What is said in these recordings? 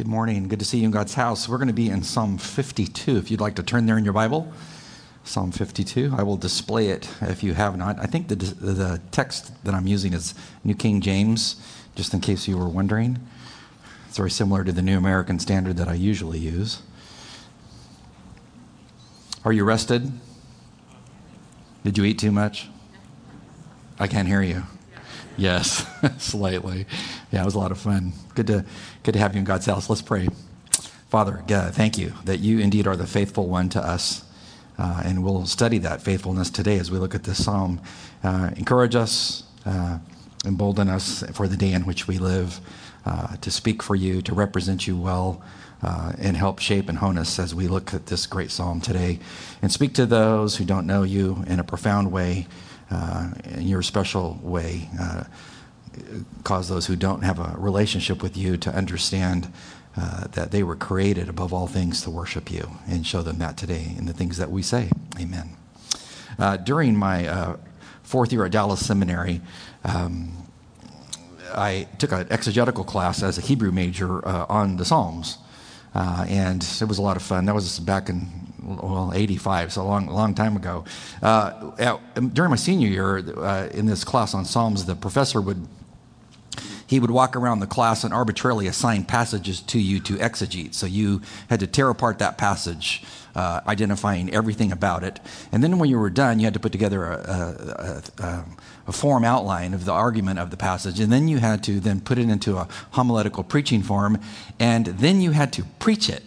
Good morning. Good to see you in God's house. We're going to be in Psalm 52. If you'd like to turn there in your Bible, Psalm 52. I will display it if you have not. I think the, the text that I'm using is New King James, just in case you were wondering. It's very similar to the New American Standard that I usually use. Are you rested? Did you eat too much? I can't hear you. Yes, slightly. Yeah, it was a lot of fun. Good to, good to have you in God's house. Let's pray. Father, thank you that you indeed are the faithful one to us. Uh, and we'll study that faithfulness today as we look at this psalm. Uh, encourage us, uh, embolden us for the day in which we live, uh, to speak for you, to represent you well, uh, and help shape and hone us as we look at this great psalm today. And speak to those who don't know you in a profound way uh, in your special way. Cause those who don't have a relationship with you to understand uh, that they were created above all things to worship you and show them that today in the things that we say. Amen. Uh, during my uh, fourth year at Dallas Seminary, um, I took an exegetical class as a Hebrew major uh, on the Psalms. Uh, and it was a lot of fun. That was back in well, 85, so a long, long time ago. Uh, at, during my senior year uh, in this class on Psalms, the professor would he would walk around the class and arbitrarily assign passages to you to exegete. So you had to tear apart that passage, uh, identifying everything about it. And then when you were done, you had to put together a, a, a, a, form outline of the argument of the passage. And then you had to then put it into a homiletical preaching form. And then you had to preach it.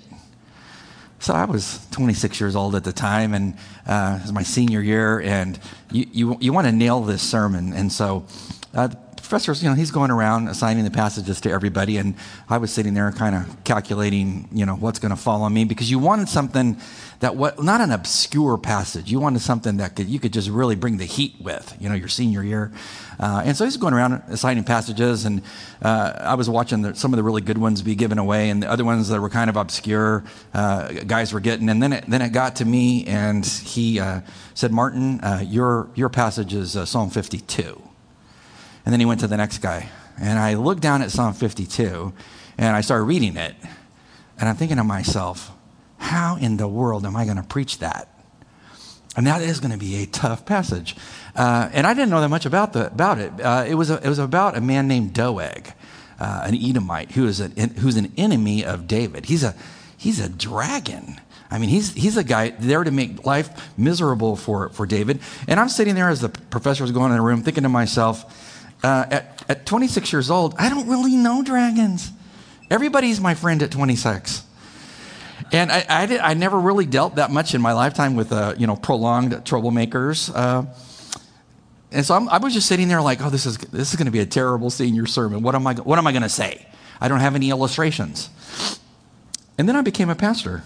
So I was 26 years old at the time, and uh, it was my senior year, and you, you, you want to nail this sermon. And so uh, professor's, you know, he's going around assigning the passages to everybody, and I was sitting there kind of calculating, you know, what's going to fall on me because you wanted something that what not an obscure passage. You wanted something that could, you could just really bring the heat with, you know, your senior year. Uh, and so he's going around assigning passages, and uh, I was watching the, some of the really good ones be given away, and the other ones that were kind of obscure, uh, guys were getting. And then it, then it got to me, and he uh, said, "Martin, uh, your your passage is uh, Psalm 52." And then he went to the next guy. And I looked down at Psalm 52 and I started reading it. And I'm thinking to myself, how in the world am I going to preach that? And that is going to be a tough passage. Uh, and I didn't know that much about, the, about it. Uh, it, was a, it was about a man named Doeg, uh, an Edomite, who is a, who's an enemy of David. He's a, he's a dragon. I mean, he's, he's a guy there to make life miserable for, for David. And I'm sitting there as the professor was going in the room thinking to myself, uh, at, at 26 years old, I don't really know dragons. Everybody's my friend at 26. And I, I, did, I never really dealt that much in my lifetime with, uh, you know, prolonged troublemakers. Uh, and so I'm, i was just sitting there like, oh, this is, this is going to be a terrible senior sermon. What am I, what am I going to say? I don't have any illustrations. And then I became a pastor.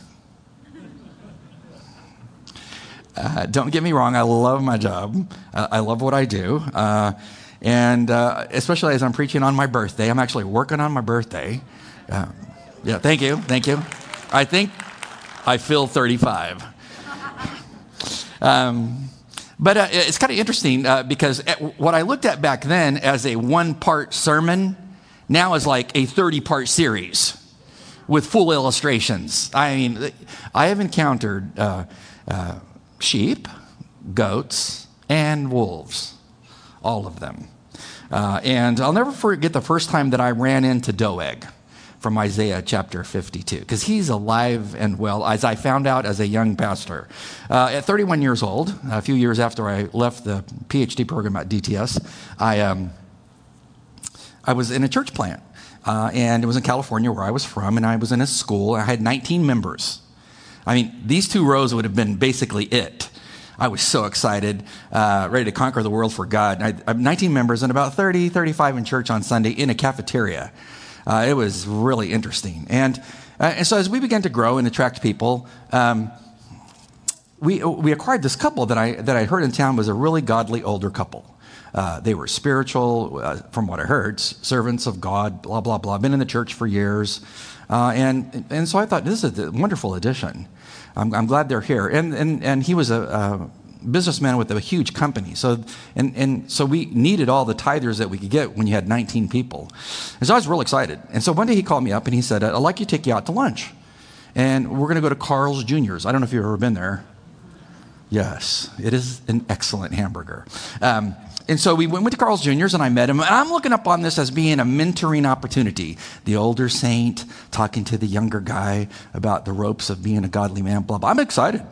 Uh, don't get me wrong, I love my job. Uh, I love what I do. Uh, and uh, especially as I'm preaching on my birthday, I'm actually working on my birthday. Uh, yeah, thank you, thank you. I think I feel 35. Um, but uh, it's kind of interesting uh, because what I looked at back then as a one part sermon now is like a 30 part series with full illustrations. I mean, I have encountered uh, uh, sheep, goats, and wolves all of them. Uh, and I'll never forget the first time that I ran into Doeg from Isaiah chapter 52, because he's alive and well, as I found out as a young pastor. Uh, at 31 years old, a few years after I left the PhD program at DTS, I, um, I was in a church plant. Uh, and it was in California where I was from, and I was in a school. I had 19 members. I mean, these two rows would have been basically it. I was so excited, uh, ready to conquer the world for God. I, I have 19 members and about 30, 35 in church on Sunday in a cafeteria. Uh, it was really interesting. And, uh, and so as we began to grow and attract people, um, we, we acquired this couple that I, that I heard in town was a really godly older couple. Uh, they were spiritual, uh, from what I heard, servants of God, blah, blah, blah, been in the church for years. Uh, and, and so I thought, this is a wonderful addition. I'm, I'm glad they're here. And, and, and he was a, businessman with a huge company. So, and, and so we needed all the tithers that we could get when you had 19 people. And so I was real excited. And so one day he called me up and he said, I'd like you to take you out to lunch. And we're going to go to Carl's Jr.'s. I don't know if you've ever been there. Yes, it is an excellent hamburger. Um, and so we went, to Carl's Jr.'s and I met him. And I'm looking up on this as being a mentoring opportunity. The older saint talking to the younger guy about the ropes of being a godly man, blah, blah. I'm excited.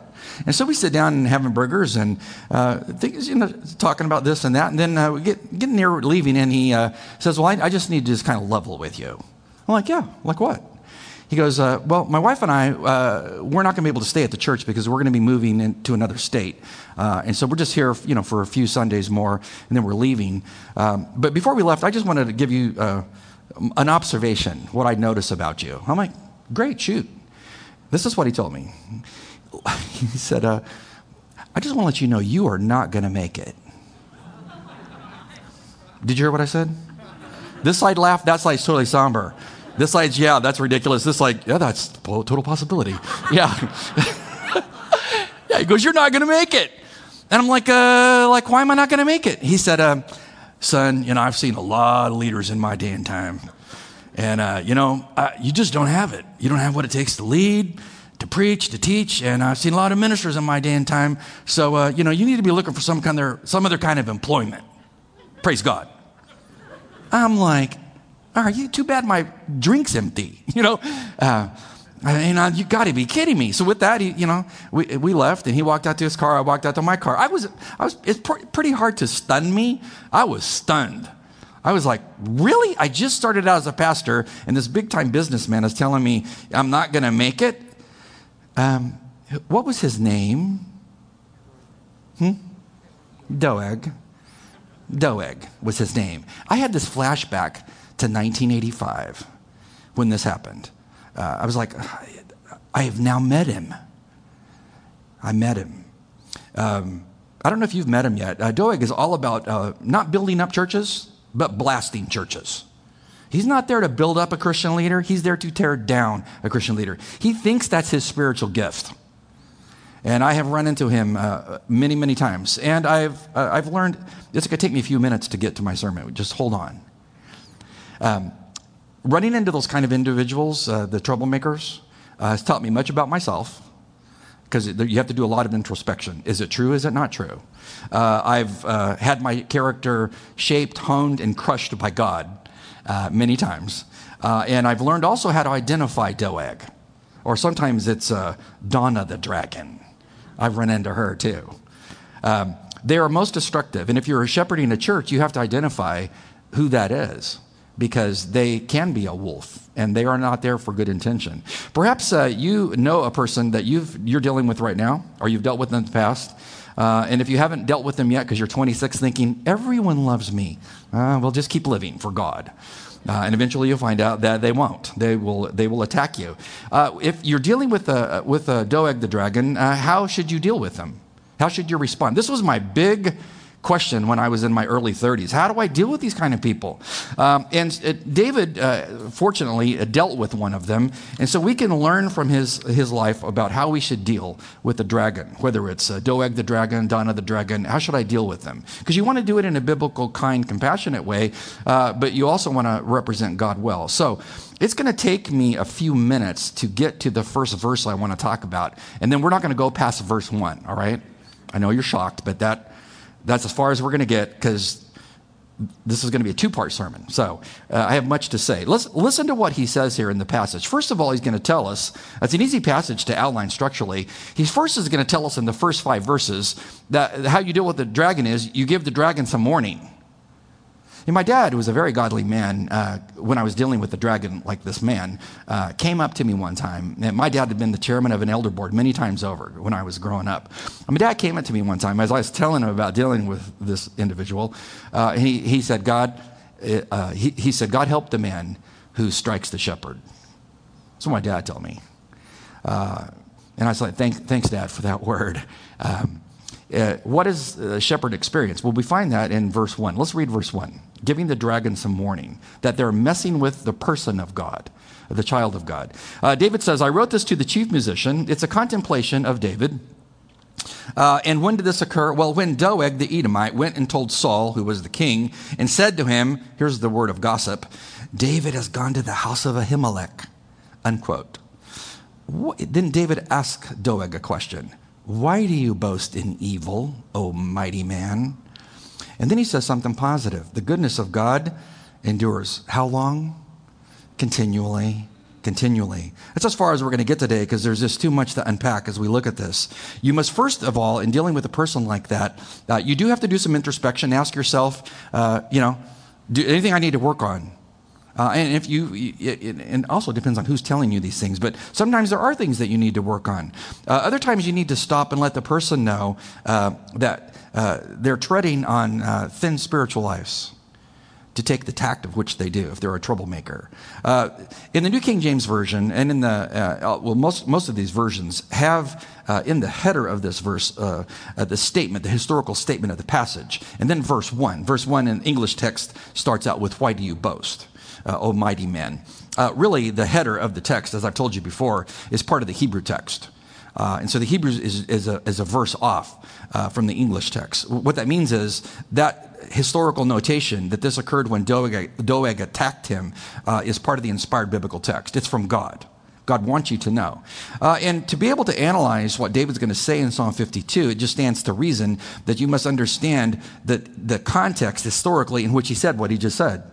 And so we sit down and having burgers and uh, things, you know, talking about this and that. And then uh, we get, get near leaving, and he uh, says, Well, I, I, just need to just kind of level with you. I'm like, Yeah, like what? He goes, uh, Well, my wife and I, uh, we're not going to be able to stay at the church because we're going to be moving into another state. Uh, and so we're just here, you know, for a few Sundays more, and then we're leaving. Um, but before we left, I just wanted to give you an observation, what I notice about you. I'm like, Great, shoot. This is what he told me. he said, uh, I just want to let you know you are not going to make it. Did you hear what I said? This side laughed, that side's totally somber. This side's, yeah, that's ridiculous. This like, yeah, that's total possibility. Yeah. yeah, he goes, You're not going to make it. And I'm like, uh, like, why am I not going to make it? He said, uh, son, you know, I've seen a lot of leaders in my day and time. And, uh, you know, you just don't have it. You don't have what it takes to lead to preach, to teach, and I've seen a lot of ministers in my day and time. So, uh, you know, you need to be looking for some, kind of, some other kind of employment. Praise God. I'm like, are you too bad my drink's empty? You know, uh, and you got to be kidding me. So with that, he, you know, we, we left, and he walked out to his car. I walked out to my car. I was, I was. It's pr- pretty hard to stun me. I was stunned. I was like, really? I just started out as a pastor, and this big time businessman is telling me I'm not going to make it. Um, what was his name? Hmm? Doeg. Doeg was his name. I had this flashback to 1985 when this happened. Uh, I was like, I have now met him. I met him. Um, I don't know if you've met him yet. Uh, Doeg is all about uh, not building up churches, but blasting churches. He's not there to build up a Christian leader, he's there to tear down a Christian leader. He thinks that's his spiritual gift. And I have run into him uh, many, many times. And I've, uh, I've learned, it's going to take me a few minutes to get to my sermon. Just hold on. Um, running into those kind of individuals, uh, the troublemakers, uh, has taught me much about myself because you have to do a lot of introspection. Is it true? Is it not true? Uh, I've uh, had my character shaped, honed, and crushed by God uh, many times. Uh, and I've learned also how to identify Doeg, or sometimes it's Donna the dragon. I've run into her too. Um, they are most destructive. And if you're shepherding a church, you have to identify who that is because they can be a wolf and they are not there for good intention. Perhaps uh, you know a person that you are dealing with right now or you've dealt with in the past. Uh, and if you haven't dealt with them yet because you're 26 thinking, everyone loves me, uh, well, just keep living for God. Uh, and eventually you'll find out that they won't. They will, they will attack you. Uh, if you're dealing with a, with a Doeg the dragon, uh, how should you deal with them? How should you respond? This was my big question when I was in my early 30s. How do I deal with these kind of people? Um, and it, David, uh, fortunately, uh, dealt with one of them. And so we can learn from his, his life about how we should deal with the dragon, whether it's uh, Doeg the dragon, Donna the dragon. How should I deal with them? Because you want to do it in a biblical, kind, compassionate way, uh, but you also want to represent God well. So it's going to take me a few minutes to get to the first verse I want to talk about. And then we're not going to go past verse one, all right? I know you're shocked, but that that's as far as we're going to get because this is going to be a two part sermon. So uh, I have much to say. Let's listen to what he says here in the passage. First of all, he's going to tell us, it's an easy passage to outline structurally. He first is going to tell us in the first five verses that how you deal with the dragon is you give the dragon some warning. My dad, who was a very godly man, uh, when I was dealing with the dragon like this man, uh, came up to me one time. And my dad had been the chairman of an elder board many times over when I was growing up. And my dad came up to me one time as I was telling him about dealing with this individual. Uh, he, he said, God, uh, he, he said, God help the man who strikes the shepherd. That's what my dad told me. Uh, and I like, Thank, thanks, Dad, for that word. Um, uh, what is the shepherd experience? Well, we find that in verse 1. Let's read verse 1 giving the dragon some warning that they're messing with the person of God, the child of God. Uh, David says, I wrote this to the chief musician. It's a contemplation of David Uh, and when did this occur? Well, when Doeg the Edomite went and told Saul, who was the king, and said to him, here's the word of gossip David has gone to the house of Ahimelech, unquote. What, then David asked Doeg a question Why do you boast in evil, O mighty man? And then he says something positive. The goodness of God endures how long? Continually continually. That's as far as we're going to get today because there's just too much to unpack as we look at this. You must, first of all, in dealing with a person like that, uh, you do have to do some introspection. Ask yourself, uh, you know, do anything I need to work on? Uh, and if you, it, and also depends on who's telling you these things, but sometimes there are things that you need to work on. Uh, other times you need to stop and let the person know uh, that uh, they're treading on thin spiritual lives to take the tact of which they do if they're a troublemaker. Uh, in the New King James Version, and in the, uh, uh, well, most, most of these versions have uh, in the header of this verse uh, uh, the statement, the historical statement of the passage. And then verse 1. Verse 1 in English text starts out with, Why do you boast, O mighty men? really, the header of the text, as I've told you before, is part of the Hebrew text. Uh, and so the Hebrew is, is, a, is a verse off uh, from the English text. What that means is that historical notation that this occurred when Doeg, Doeg attacked him uh, is part of the inspired biblical text. It's from God. God wants you to know. Uh, and to be able to analyze what David's going to say in Psalm 52, it just stands to reason that you must understand that the context historically in which he said what he just said,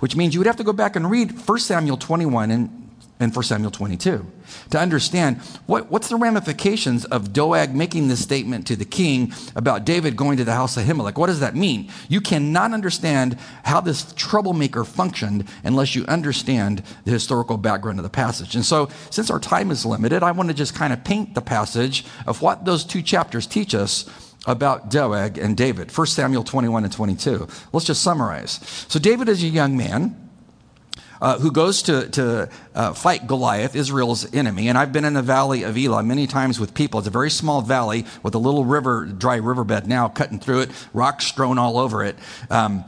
which means you would have to go back and read 1 Samuel 21 and in 1 Samuel 22 to understand what, what's the ramifications of Doeg making this statement to the king about David going to the house of Ahimelech. What does that mean? You cannot understand how this troublemaker functioned unless you understand the historical background of the passage. And so, since our time is limited, I want to just kind of paint the passage of what those two chapters teach us about Doeg and David. 1 Samuel 21 and 22. Let's just summarize. So, David is a young man uh, who goes to, to uh, fight Goliath, Israel's enemy. And I've been in the valley of Elah many times with people. It's a very small valley with a little river, dry riverbed now cutting through it, rocks strewn all over it. Um,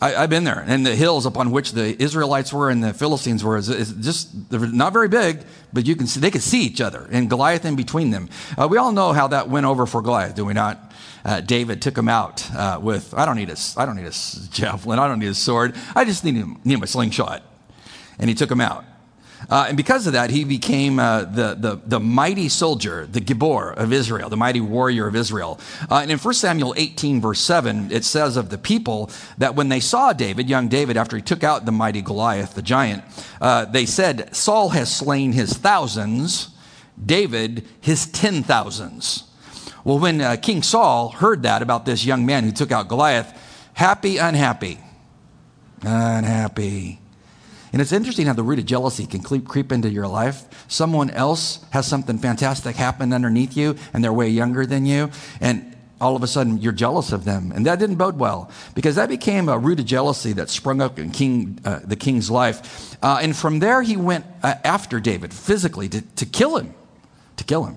I, have been there, and the hills upon which the Israelites were and the Philistines were is, is just they're not very big, but you can see, they could see each other, and Goliath in between them. Uh, we all know how that went over for Goliath, do we not? Uh, David took him out uh, with I don't need a I don't need a javelin, I don't need a sword, I just need need him a slingshot and he took him out. Uh, and because of that, he became uh, the, the, the, mighty soldier, the Gibor of Israel, the mighty warrior of Israel. Uh, and in 1 Samuel 18, verse 7, it says of the people that when they saw David, young David, after he took out the mighty Goliath, the giant, uh, they said, Saul has slain his thousands, David his ten thousands. Well, when uh, King Saul heard that about this young man who took out Goliath, happy, unhappy, unhappy. And it's interesting how the root of jealousy can creep, into your life. Someone else has something fantastic happen underneath you, and they're way younger than you, and all of a sudden you're jealous of them. And that didn't bode well because that became a root of jealousy that sprung up in king, uh, the king's life. Uh, and from there, he went uh, after David physically to, to kill him, to kill him.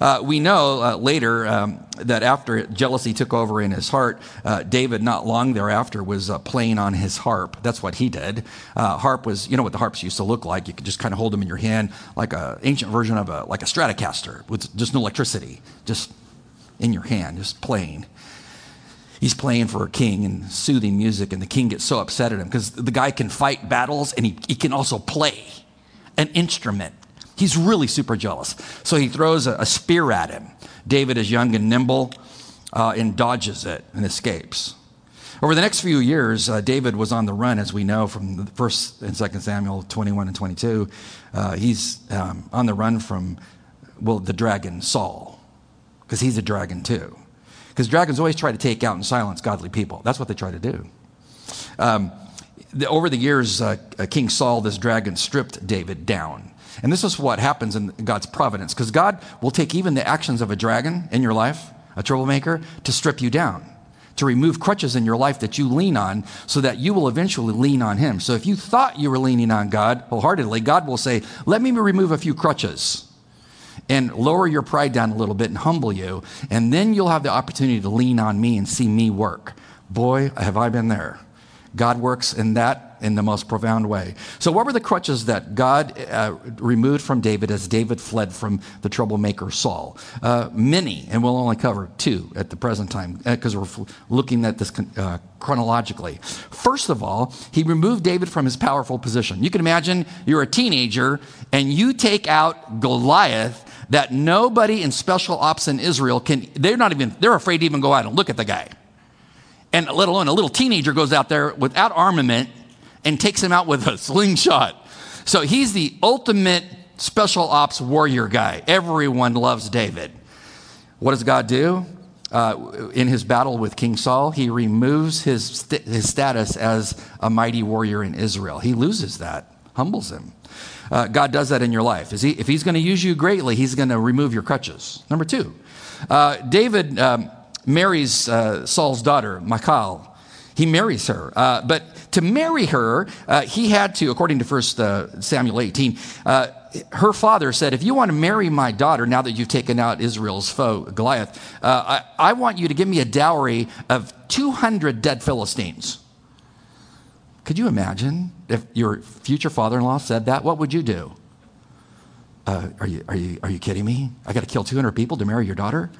Uh, we know uh, later um, that after jealousy took over in his heart, uh, David, not long thereafter, was uh, playing on his harp. That's what he did. Uh, harp was, you know what the harps used to look like. You could just kind of hold them in your hand like an ancient version of a, like a Stratocaster with just no electricity, just in your hand, just playing. He's playing for a king and soothing music, and the king gets so upset at him because the guy can fight battles and he, he can also play an instrument. He's really super jealous. So he throws a, a spear at him. David is young and nimble uh, and dodges it and escapes. Over the next few years, uh, David was on the run, as we know from the first and second Samuel 21 and 22. Uh, he's um, on the run from, well, the dragon Saul, because he's a dragon too. Because dragons always try to take out and silence godly people. That's what they try to do. Um, the, over the years, uh, King Saul, this dragon, stripped David down. And this is what happens in God's providence, because God will take even the actions of a dragon in your life, a troublemaker, to strip you down, to remove crutches in your life that you lean on, so that you will eventually lean on Him. So if you thought you were leaning on God wholeheartedly, God will say, Let me remove a few crutches and lower your pride down a little bit and humble you, and then you'll have the opportunity to lean on me and see me work. Boy, have I been there. God works in that in the most profound way. So, what were the crutches that God uh, removed from David as David fled from the troublemaker Saul? Uh, many, and we'll only cover two at the present time because uh, we're looking at this uh, chronologically. First of all, he removed David from his powerful position. You can imagine you're a teenager and you take out Goliath that nobody in special ops in Israel can, they're not even, they're afraid to even go out and look at the guy and let alone a little teenager goes out there without armament and takes him out with a slingshot. So he's the ultimate special ops warrior guy. Everyone loves David. What does God do? Uh, in his battle with King Saul, he removes his, st- his status as a mighty warrior in Israel. He loses that, humbles him. Uh, God does that in your life. He, if he's going to use you greatly, he's going to remove your crutches. Number two, uh, David um, marries uh, Saul's daughter, Michal. He marries her. Uh, but to marry her, uh, he had to, according to 1 uh, Samuel 18, uh, her father said, If you want to marry my daughter, now that you've taken out Israel's foe, Goliath, uh, I, I want you to give me a dowry of 200 dead Philistines. Could you imagine if your future father in law said that? What would you do? Uh, are, you, are, you, are you kidding me? I got to kill 200 people to marry your daughter?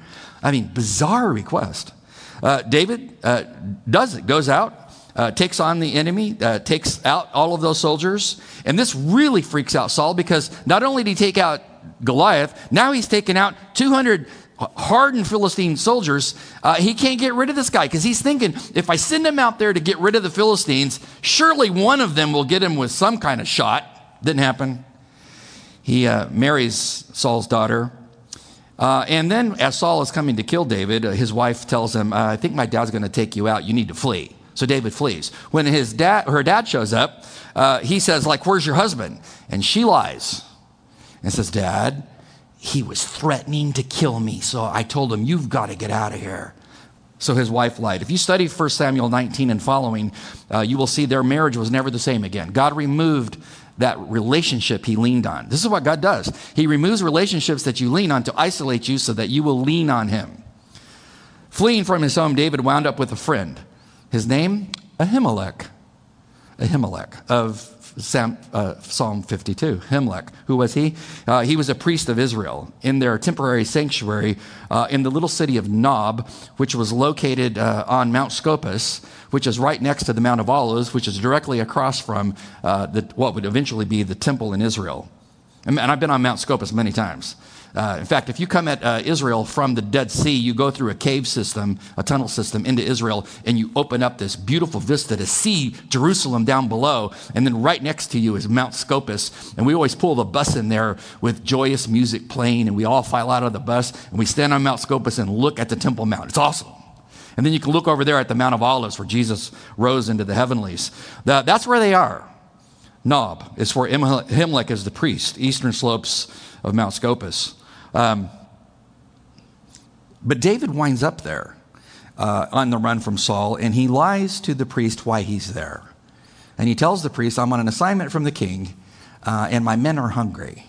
I mean, bizarre request. Uh, David uh, does it, goes out, uh, takes on the enemy, uh, takes out all of those soldiers. And this really freaks out Saul because not only did he take out Goliath, now he's taken out 200 hardened Philistine soldiers. Uh, he can't get rid of this guy because he's thinking if I send him out there to get rid of the Philistines, surely one of them will get him with some kind of shot. Didn't happen. He uh, marries Saul's daughter. Uh, and then, as Saul is coming to kill David, uh, his wife tells him, uh, I think my dad's going to take you out. You need to flee. So David flees. When his dad, her dad shows up, uh, he says, like, where's your husband? And she lies and says, Dad, he was threatening to kill me. So I told him, You've got to get out of here. So his wife lied. If you study 1 Samuel 19 and following, uh, you will see their marriage was never the same again. God removed that relationship he leaned on. This is what God does. He removes relationships that you lean on to isolate you so that you will lean on him. Fleeing from his home, David wound up with a friend. His name, Ahimelech. Ahimelech of Sam, uh, Psalm 52. Himlech. Who was he? Uh, he was a priest of Israel in their temporary sanctuary uh, in the little city of Nob, which was located uh, on Mount Scopus, which is right next to the Mount of Olives, which is directly across from uh, the, what would eventually be the temple in Israel. And I've been on Mount Scopus many times. Uh, in fact, if you come at uh, Israel from the Dead Sea, you go through a cave system, a tunnel system into Israel, and you open up this beautiful vista to see Jerusalem down below. And then right next to you is Mount Scopus. And we always pull the bus in there with joyous music playing, and we all file out of the bus, and we stand on Mount Scopus and look at the Temple Mount. It's awesome. And then you can look over there at the Mount of Olives where Jesus rose into the heavenlies. That, that's where they are. Nob is where Himlech is the priest, eastern slopes of Mount Scopus. Um, but David winds up there uh, on the run from Saul, and he lies to the priest why he's there. And he tells the priest, I'm on an assignment from the king, uh, and my men are hungry.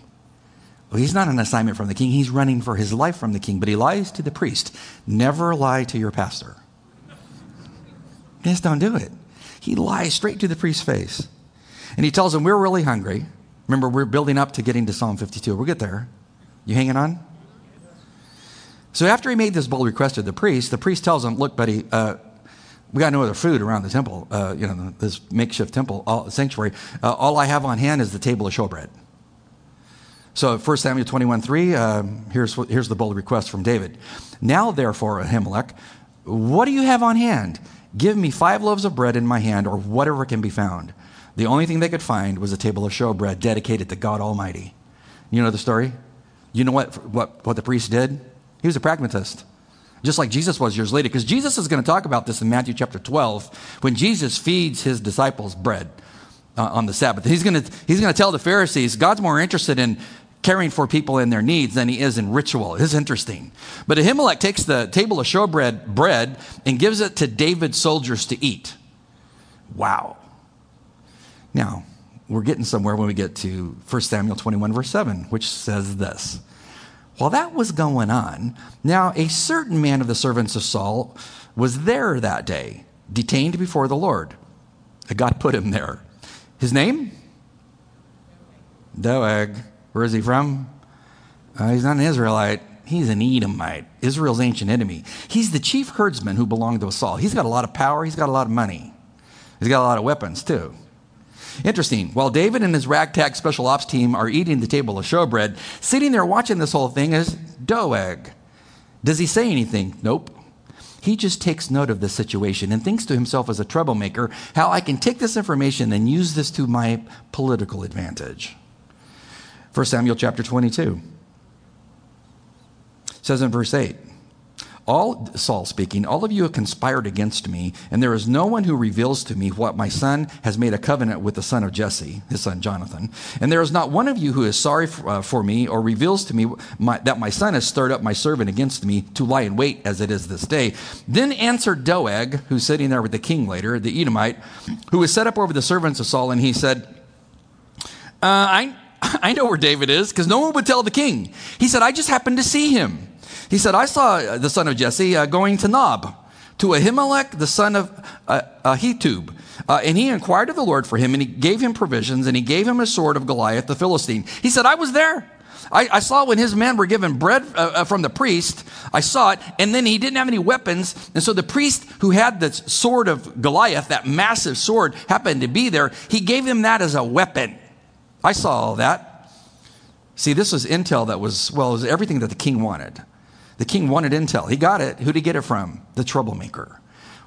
Well, he's not an assignment from the king, he's running for his life from the king, but he lies to the priest. Never lie to your pastor. Just don't do it. He lies straight to the priest's face. And he tells him, We're really hungry. Remember, we're building up to getting to Psalm 52. We'll get there. You hanging on? So after he made this bold request to the priest, the priest tells him, "Look, buddy, uh, we got no other food around the temple. Uh, you know, this makeshift temple all, sanctuary. Uh, all I have on hand is the table of showbread." So 1 Samuel 21, 3, um, here's, here's the bold request from David. Now, therefore, Ahimelech, what do you have on hand? Give me five loaves of bread in my hand, or whatever can be found. The only thing they could find was a table of showbread dedicated to God Almighty. You know the story? You know what, what, what the priest did? He was a pragmatist, just like Jesus was years later, because Jesus is going to talk about this in Matthew chapter 12 when Jesus feeds his disciples bread uh, on the Sabbath. He's going to he's going to tell the Pharisees God's more interested in caring for people in their needs than he is in ritual. It's interesting. But Ahimelech takes the table of showbread bread and gives it to David's soldiers to eat. Wow. Now, we're getting somewhere when we get to 1 Samuel 21, verse 7, which says this. While that was going on, now a certain man of the servants of Saul was there that day, detained before the Lord. God put him there. His name? Doeg. Where is he from? Uh, he's not an Israelite. He's an Edomite, Israel's ancient enemy. He's the chief herdsman who belonged to Saul. He's got a lot of power, he's got a lot of money, he's got a lot of weapons too. Interesting. While David and his ragtag special ops team are eating the table of showbread, sitting there watching this whole thing is Doeg. Does he say anything? Nope. He just takes note of the situation and thinks to himself as a troublemaker how I can take this information and use this to my political advantage. 1 Samuel chapter 22 says in verse 8, all Saul speaking, all of you have conspired against me, and there is no one who reveals to me what my son has made a covenant with the son of Jesse, his son Jonathan. And there is not one of you who is sorry for, uh, for me or reveals to me my, that my son has stirred up my servant against me to lie in wait as it is this day. Then answered Doeg, who's sitting there with the king later, the Edomite, who was set up over the servants of Saul, and he said, uh, I, I know where David is because no one would tell the king. He said, I just happened to see him. He said, I saw the son of Jesse uh, going to Nob, to Ahimelech, the son of uh, Ahitub. Uh, and he inquired of the Lord for him, and he gave him provisions, and he gave him a sword of Goliath the Philistine. He said, I was there. I, I saw when his men were given bread uh, uh, from the priest. I saw it, and then he didn't have any weapons. And so the priest who had the sword of Goliath, that massive sword, happened to be there. He gave him that as a weapon. I saw all that. See, this was intel that was, well, it was everything that the king wanted. The king wanted intel. He got it. Who did he get it from? The troublemaker.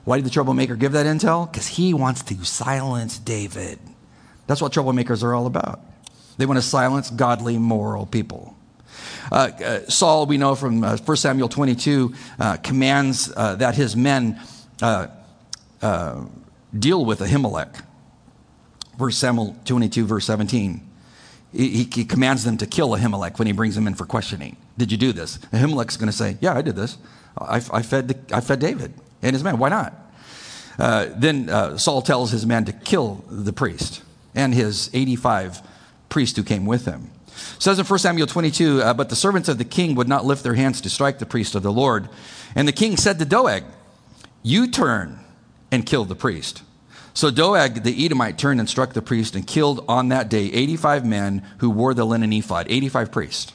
Why did the troublemaker give that intel? Because he wants to silence David. That's what troublemakers are all about. They want to silence godly, moral people. Uh, uh, Saul, we know from uh, 1 Samuel 22, uh, commands uh, that his men uh, deal with Ahimelech. 1 Samuel 22, verse 17 he, he, commands them to kill Ahimelech when he brings him in for questioning. Did you do this? Ahimelech's going to say, Yeah, I did this. I, I fed the, I fed David and his men. Why not? Uh, then uh, Saul tells his men to kill the priest and his 85 priests who came with him. It says in 1 Samuel 22, uh, but the servants of the king would not lift their hands to strike the priest of the Lord. And the king said to Doeg, You turn and kill the priest. So Doeg the Edomite turned and struck the priest and killed on that day 85 men who wore the linen ephod, 85 priests.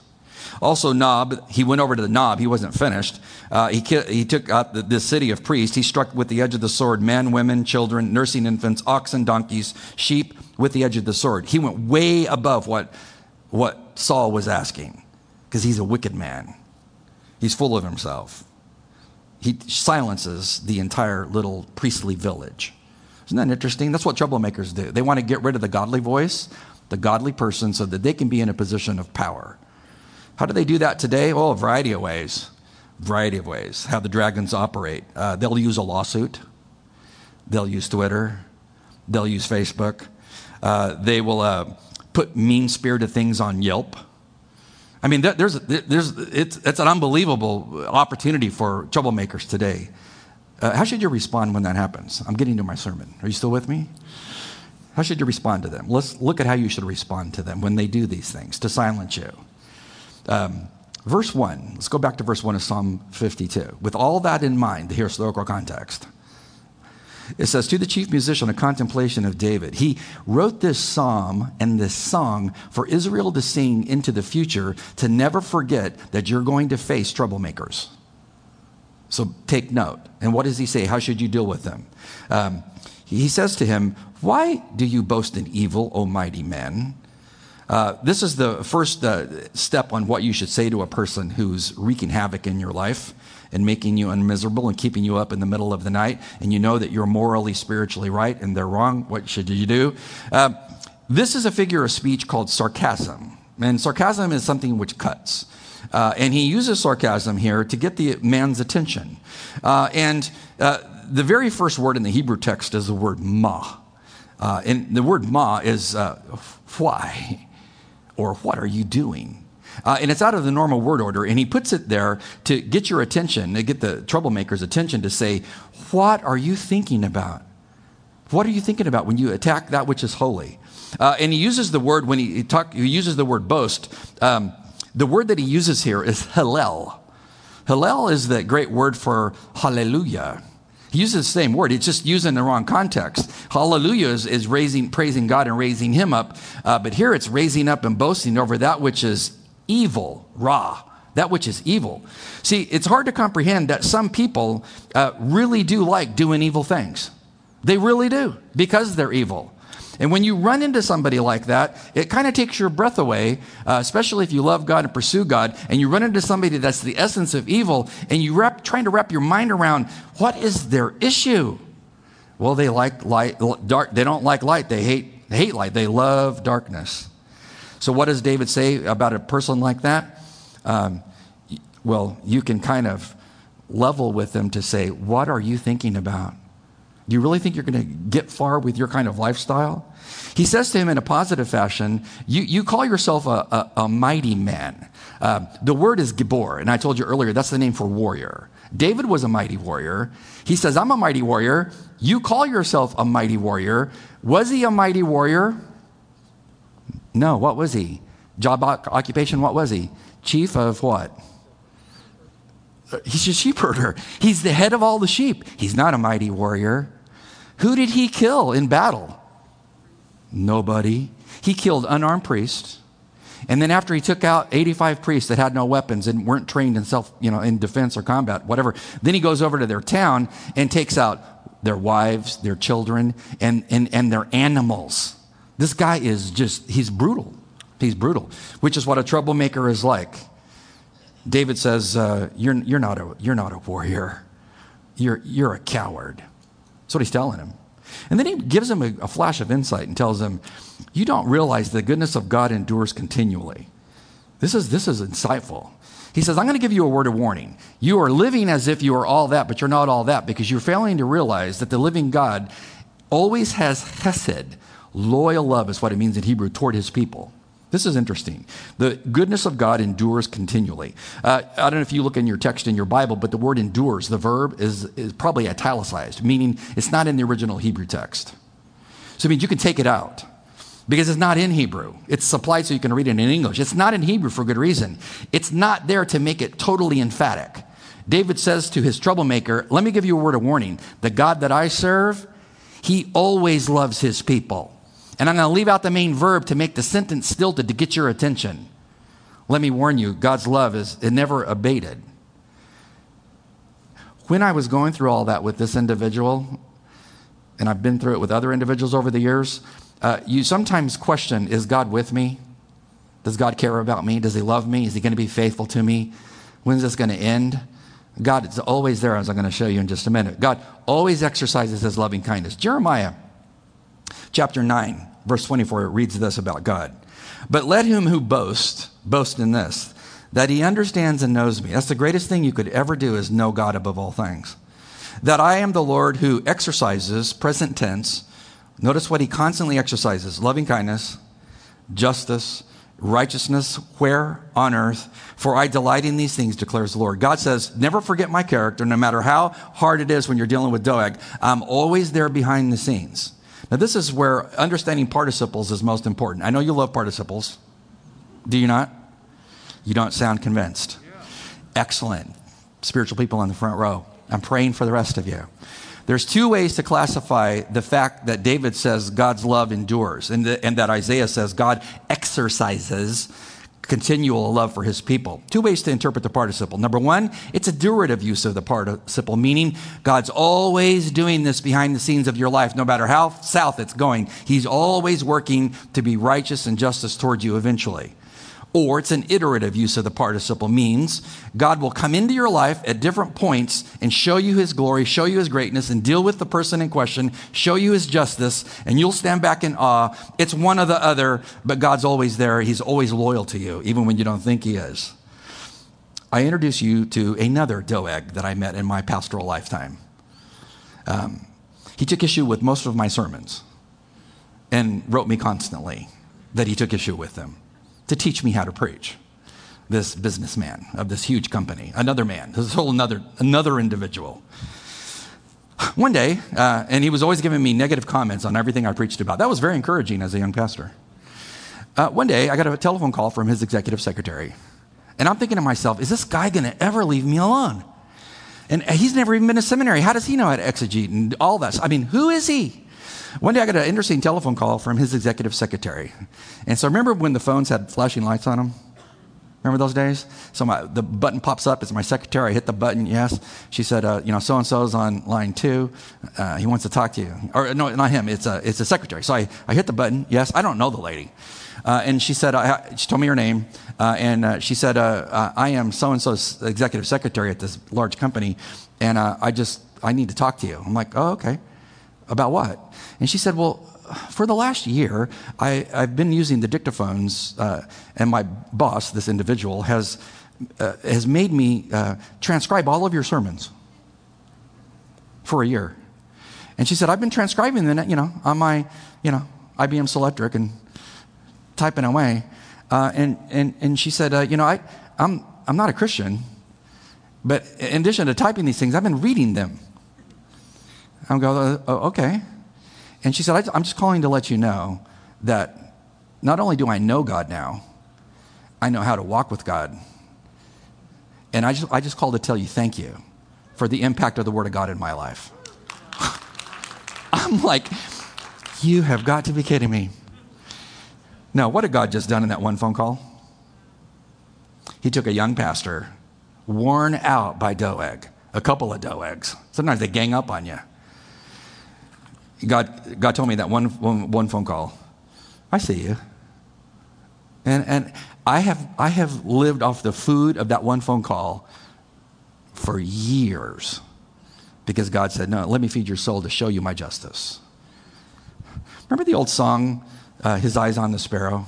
Also, Nob, he went over to the Nob. He wasn't finished. Uh, he, he took out the, the city of priests. He struck with the edge of the sword men, women, children, nursing infants, oxen, donkeys, sheep with the edge of the sword. He went way above what, what Saul was asking because he's a wicked man. He's full of himself. He silences the entire little priestly village. Isn't that interesting? That's what troublemakers do. They want to get rid of the godly voice, the godly person, so that they can be in a position of power. How do they do that today? Well, a variety of ways. Variety of ways. How the dragons operate. Uh, they'll use a lawsuit. They'll use Twitter. They'll use Facebook. Uh, they will uh, put mean spirited things on Yelp. I mean, there's, there's, it's, it's an unbelievable opportunity for troublemakers today. Uh, how should you respond when that happens? I'm getting to my sermon. Are you still with me? How should you respond to them? Let's look at how you should respond to them when they do these things to silence you. Um, verse 1, let's go back to verse 1 of Psalm 52. With all that in mind, the historical context, it says, To the chief musician, a contemplation of David. He wrote this psalm and this song for Israel to sing into the future to never forget that you're going to face troublemakers. So take note. And what does he say? How should you deal with them? Um, he says to him, Why do you boast in evil, O mighty man? Uh, this is the first uh, step on what you should say to a person who's wreaking havoc in your life and making you unmiserable and keeping you up in the middle of the night, and you know that you're morally, spiritually right and they're wrong. What should you do? Uh, this is a figure of speech called sarcasm. And sarcasm is something which cuts. Uh, and he uses sarcasm here to get the man's attention. Uh, and uh, the very first word in the Hebrew text is the word ma. Uh, and the word ma is uh, why or what are you doing? Uh, and it's out of the normal word order. And he puts it there to get your attention, to get the troublemaker's attention to say, What are you thinking about? What are you thinking about when you attack that which is holy? and he uses the word, when he, he, talk, he uses the word boast. Um, the word that he uses here is Hallel. Hallel is the great word for hallelujah. He uses the same word. It's just used in the wrong context. Hallelujah is, is raising, praising God and raising Him up. Uh, but here it's raising up and boasting over that which is evil, ra, that which is evil. See, it's hard to comprehend that some people uh, really do like doing evil things. They really do because they're evil. And when you run into somebody like that, it kind of takes your breath away, uh, especially if you love God and pursue God, and you run into somebody that's the essence of evil, and you wrap, trying to wrap your mind around what is their issue. Well, they like light, dark. They don't like light. They hate, they hate light. They love darkness. So, what does David say about a person like that? Um, well, you can kind of level with them to say, What are you thinking about? Do you really think you're going to get far with your kind of lifestyle? He says to him in a positive fashion, You, you call yourself a, a, a mighty man. Uh, the word is Gibor, and I told you earlier that's the name for warrior. David was a mighty warrior. He says, I'm a mighty warrior. You call yourself a mighty warrior. Was he a mighty warrior? No, what was he? Job occupation, what was he? Chief of what? He's a sheep herder. He's the head of all the sheep. He's not a mighty warrior. Who did he kill in battle? Nobody. He killed unarmed priests. And then after he took out 85 priests that had no weapons and weren't trained in self, you know, in defense or combat, whatever, then he goes over to their town and takes out their wives, their children, and, and, and their animals. This guy is just, he's brutal. He's brutal, which is what a troublemaker is like. David says, uh, you're, you're, not a, you're not a warrior. You're, you're a coward. That's what he's telling him. And then he gives him a, a flash of insight and tells him, You don't realize the goodness of God endures continually. This is, this is insightful. He says, I'm going to give you a word of warning. You are living as if you are all that, but you're not all that because you're failing to realize that the living God always has chesed. Loyal love is what it means in Hebrew toward his people. This is interesting. The goodness of God endures continually. Uh, I don't know if you look in your text in your Bible, but the word endures, the verb, is, is probably italicized, meaning it's not in the original Hebrew text. So it means you can take it out because it's not in Hebrew. It's supplied so you can read it in English. It's not in Hebrew for good reason. It's not there to make it totally emphatic. David says to his troublemaker, Let me give you a word of warning. The God that I serve, he always loves his people. And I'm going to leave out the main verb to make the sentence stilted to get your attention. Let me warn you, God's love is it never abated. When I was going through all that with this individual, and I've been through it with other individuals over the years, uh, you sometimes question Is God with me? Does God care about me? Does He love me? Is He going to be faithful to me? When's this going to end? God is always there, as I'm going to show you in just a minute. God always exercises His loving kindness. Jeremiah chapter 9, verse 24, it reads this about God. But let him who boasts boast in this, that he understands and knows me. That's the greatest thing you could ever do is know God above all things. That I am the Lord who exercises, present tense, notice what he constantly exercises loving kindness, justice, righteousness, where? On earth. For I delight in these things, declares the Lord. God says, never forget my character, no matter how hard it is when you're dealing with Doeg. I'm always there behind the scenes. Now, this is where understanding participles is most important. I know you love participles. Do you not? You don't sound convinced. Yeah. Excellent. Spiritual people in the front row. I'm praying for the rest of you. There's two ways to classify the fact that David says God's love endures and, the, and that Isaiah says God exercises continual love for his people. Two ways to interpret the participle. Number one, it's a durative use of the participle, meaning God's always doing this behind the scenes of your life, no matter how south it's going. He's always working to be righteous and justice towards you eventually or it's an iterative use of the participle means God will come into your life at different points and show you his glory, show you his greatness, and deal with the person in question, show you his justice, and you'll stand back in awe. It's one or the other, but God's always there. He's always loyal to you, even when you don't think he is. I introduce you to another Doeg that I met in my pastoral lifetime. Um, he took issue with most of my sermons and wrote me constantly that he took issue with them to teach me how to preach. This businessman of this huge company, another man, this whole another, another individual. One day, uh, and he was always giving me negative comments on everything I preached about. That was very encouraging as a young pastor. Uh, one day, I got a telephone call from his executive secretary. And I'm thinking to myself, is this guy going to ever leave me alone? And he's never even been to seminary. How does he know how to exegete and all that? I mean, who is he? One day I got an interesting telephone call from his executive secretary. And so remember when the phones had flashing lights on them? Remember those days? So my, the button pops up. It's my secretary. I hit the button. Yes. She said, uh, you know, so and so's on line two. Uh, he wants to talk to you. Or no, not him. It's a it's a secretary. So I, I hit the button. Yes. I don't know the lady. Uh, and she said, she told me her name, uh, and uh, she said, uh, I am so and so's executive secretary at this large company, and I just I need to talk to you. I'm like, oh, okay. About what? And she said, well, for the last year, I, have been using the dictaphones, uh, and my boss, this individual, has, uh, has made me uh, transcribe all of your sermons for a year. And she said, I've been transcribing them, you know, on my, you know, IBM Selectric and typing away. Uh, and, and, and she said, uh, you know, I, I'm, I'm not a Christian, but in addition to typing these things, I've been reading them. I'm going, oh, okay. And she said, I'm just calling to let you know that not only do I know God now, I know how to walk with God. And I just, I just called to tell you thank you for the impact of the Word of God in my life. I'm like, you have got to be kidding me. Now, what had God just done in that one phone call? He took a young pastor, worn out by Doeg, a couple of Doegs. Sometimes they gang up on you. God, God told me that one, one, one phone call. I see you. And, and I, have, I have lived off the food of that one phone call for years because God said, No, let me feed your soul to show you my justice. Remember the old song, uh, His Eyes on the Sparrow?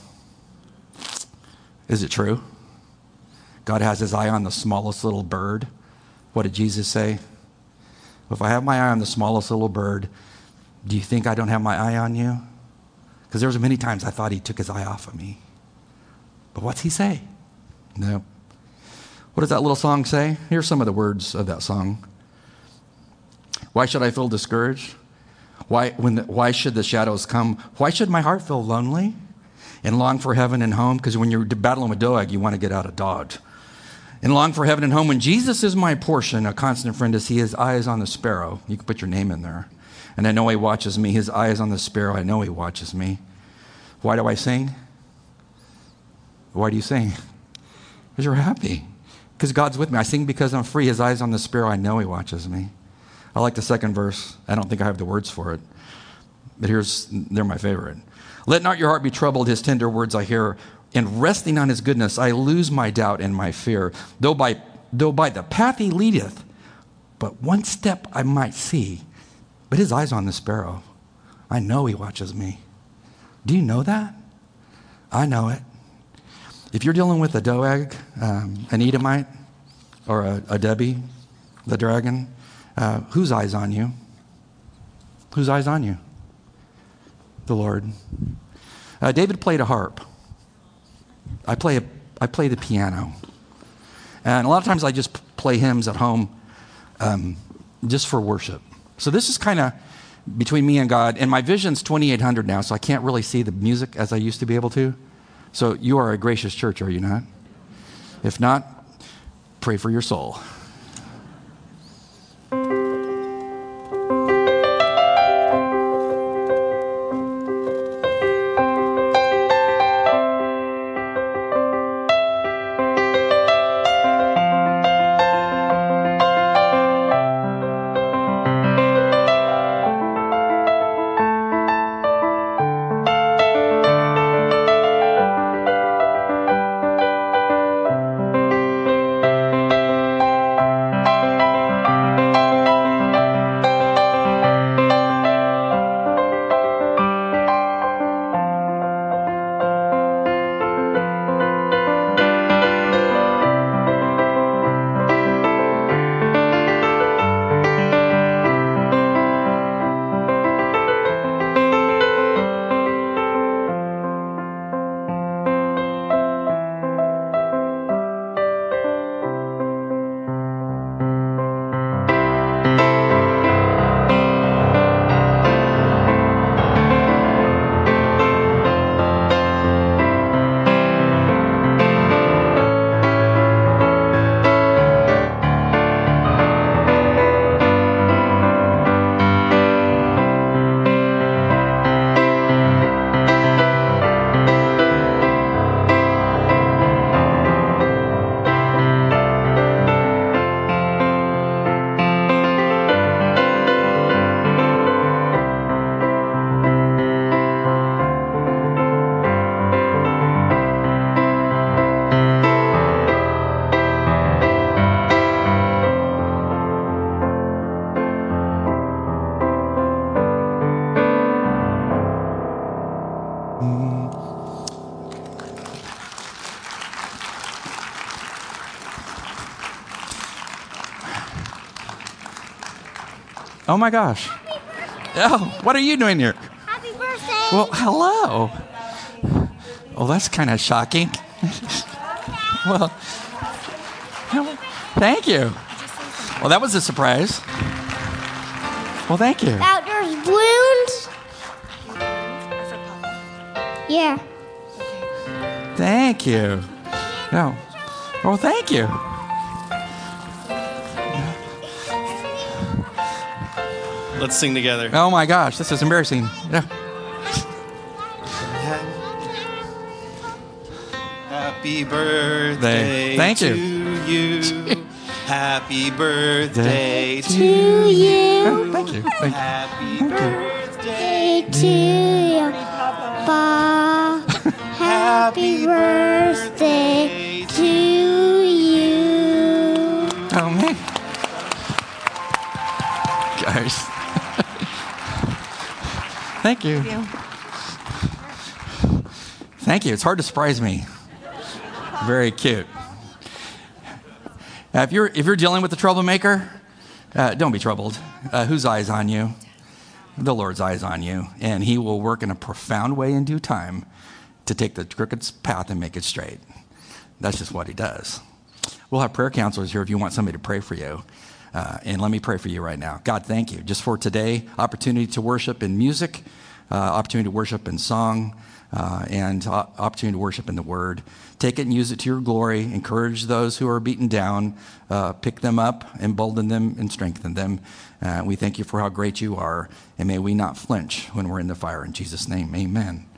Is it true? God has his eye on the smallest little bird. What did Jesus say? If I have my eye on the smallest little bird, do you think I don't have my eye on you? Because there was many times I thought he took his eye off of me. But what's he say? No. What does that little song say? Here's some of the words of that song. Why should I feel discouraged? Why, when the, why should the shadows come? Why should my heart feel lonely and long for heaven and home? Because when you're battling with Doeg, you want to get out of Dodge. And long for heaven and home. When Jesus is my portion, a constant friend to see his eyes on the sparrow. You can put your name in there. And I know He watches me. His eye is on the sparrow. I know He watches me. Why do I sing? Why do you sing? Because you're happy. Because God's with me. I sing because I'm free. His eyes on the sparrow. I know He watches me. I like the second verse. I don't think I have the words for it. But here's, they're my favorite. Let not your heart be troubled. His tender words I hear. And resting on his goodness, I lose my doubt and my fear. Though by, though by the path he leadeth, but one step I might see, but his eye's on the sparrow. I know he watches me. Do you know that? I know it. If you're dealing with a Doeg, um, an Edomite, or a, a Debbie, the dragon, uh, whose eye's on you? Whose eye's on you? The Lord. Uh, David played a harp. I play, a, I play the piano. And a lot of times I just play hymns at home um, just for worship. So this is kind of between me and God. And my vision's 2800 now, so I can't really see the music as I used to be able to. So you are a gracious church, are you not? If not, pray for your soul. Oh my gosh. Oh, what are you doing here? Happy birthday. Well, hello. Oh, that's kind of shocking. well, thank you. Well, that was a surprise. Well, thank you. Outdoors balloons. Yeah. Thank you. No. Well, thank you. Let's sing together. Oh my gosh, this is embarrassing. Yeah. Happy birthday Thank to you. you. Happy birthday to To you. Oh, thank you. Thank you. Happy birthday. To you. Ba. Happy birthday Thank you. Thank you. It's hard to surprise me. Very cute. If you're if you're dealing with a troublemaker, uh, don't be troubled. Uh, whose eyes on you? The Lord's eyes on you, and He will work in a profound way in due time to take the crooked path and make it straight. That's just what He does. We'll have prayer counselors here if you want somebody to pray for you. Uh, and let me pray for you right now. God, thank you just for today, opportunity to worship in music, opportunity to worship in song, uh, and uh, opportunity to worship in the Word. Take it and use it to your glory. Encourage those who are beaten down. Uh, pick them up, embolden them, and strengthen them. Uh, we thank you for how great you are, and may we not flinch when we're in the fire. In Jesus' name, amen.